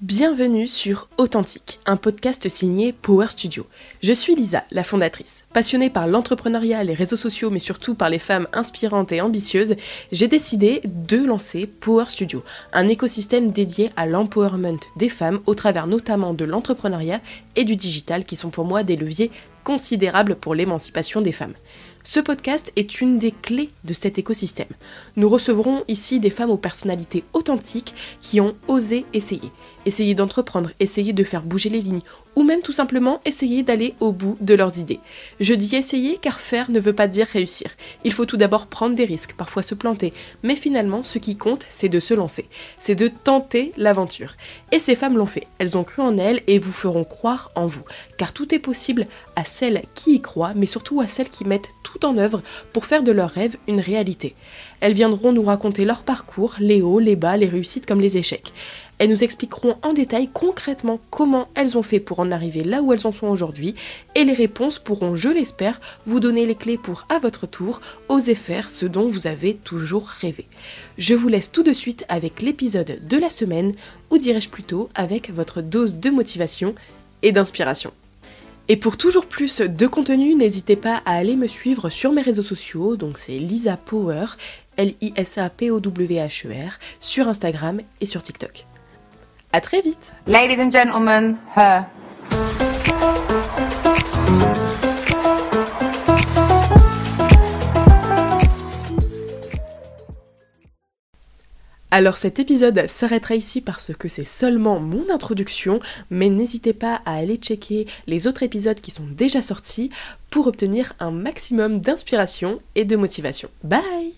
Bienvenue sur Authentique, un podcast signé Power Studio. Je suis Lisa, la fondatrice. Passionnée par l'entrepreneuriat, les réseaux sociaux, mais surtout par les femmes inspirantes et ambitieuses, j'ai décidé de lancer Power Studio, un écosystème dédié à l'empowerment des femmes au travers notamment de l'entrepreneuriat et du digital qui sont pour moi des leviers considérables pour l'émancipation des femmes. Ce podcast est une des clés de cet écosystème. Nous recevrons ici des femmes aux personnalités authentiques qui ont osé essayer. Essayer d'entreprendre, essayer de faire bouger les lignes, ou même tout simplement essayer d'aller au bout de leurs idées. Je dis essayer car faire ne veut pas dire réussir. Il faut tout d'abord prendre des risques, parfois se planter, mais finalement ce qui compte c'est de se lancer, c'est de tenter l'aventure. Et ces femmes l'ont fait, elles ont cru en elles et vous feront croire en vous, car tout est possible à celles qui y croient, mais surtout à celles qui mettent tout en œuvre pour faire de leurs rêves une réalité. Elles viendront nous raconter leur parcours, les hauts, les bas, les réussites comme les échecs. Elles nous expliqueront en détail concrètement comment elles ont fait pour en arriver là où elles en sont aujourd'hui et les réponses pourront, je l'espère, vous donner les clés pour, à votre tour, oser faire ce dont vous avez toujours rêvé. Je vous laisse tout de suite avec l'épisode de la semaine, ou dirais-je plutôt avec votre dose de motivation et d'inspiration. Et pour toujours plus de contenu, n'hésitez pas à aller me suivre sur mes réseaux sociaux, donc c'est Lisa Power, L-I-S-A-P-O-W-H-E-R, sur Instagram et sur TikTok. À très vite. Ladies and gentlemen, her. Alors cet épisode s'arrêtera ici parce que c'est seulement mon introduction, mais n'hésitez pas à aller checker les autres épisodes qui sont déjà sortis pour obtenir un maximum d'inspiration et de motivation. Bye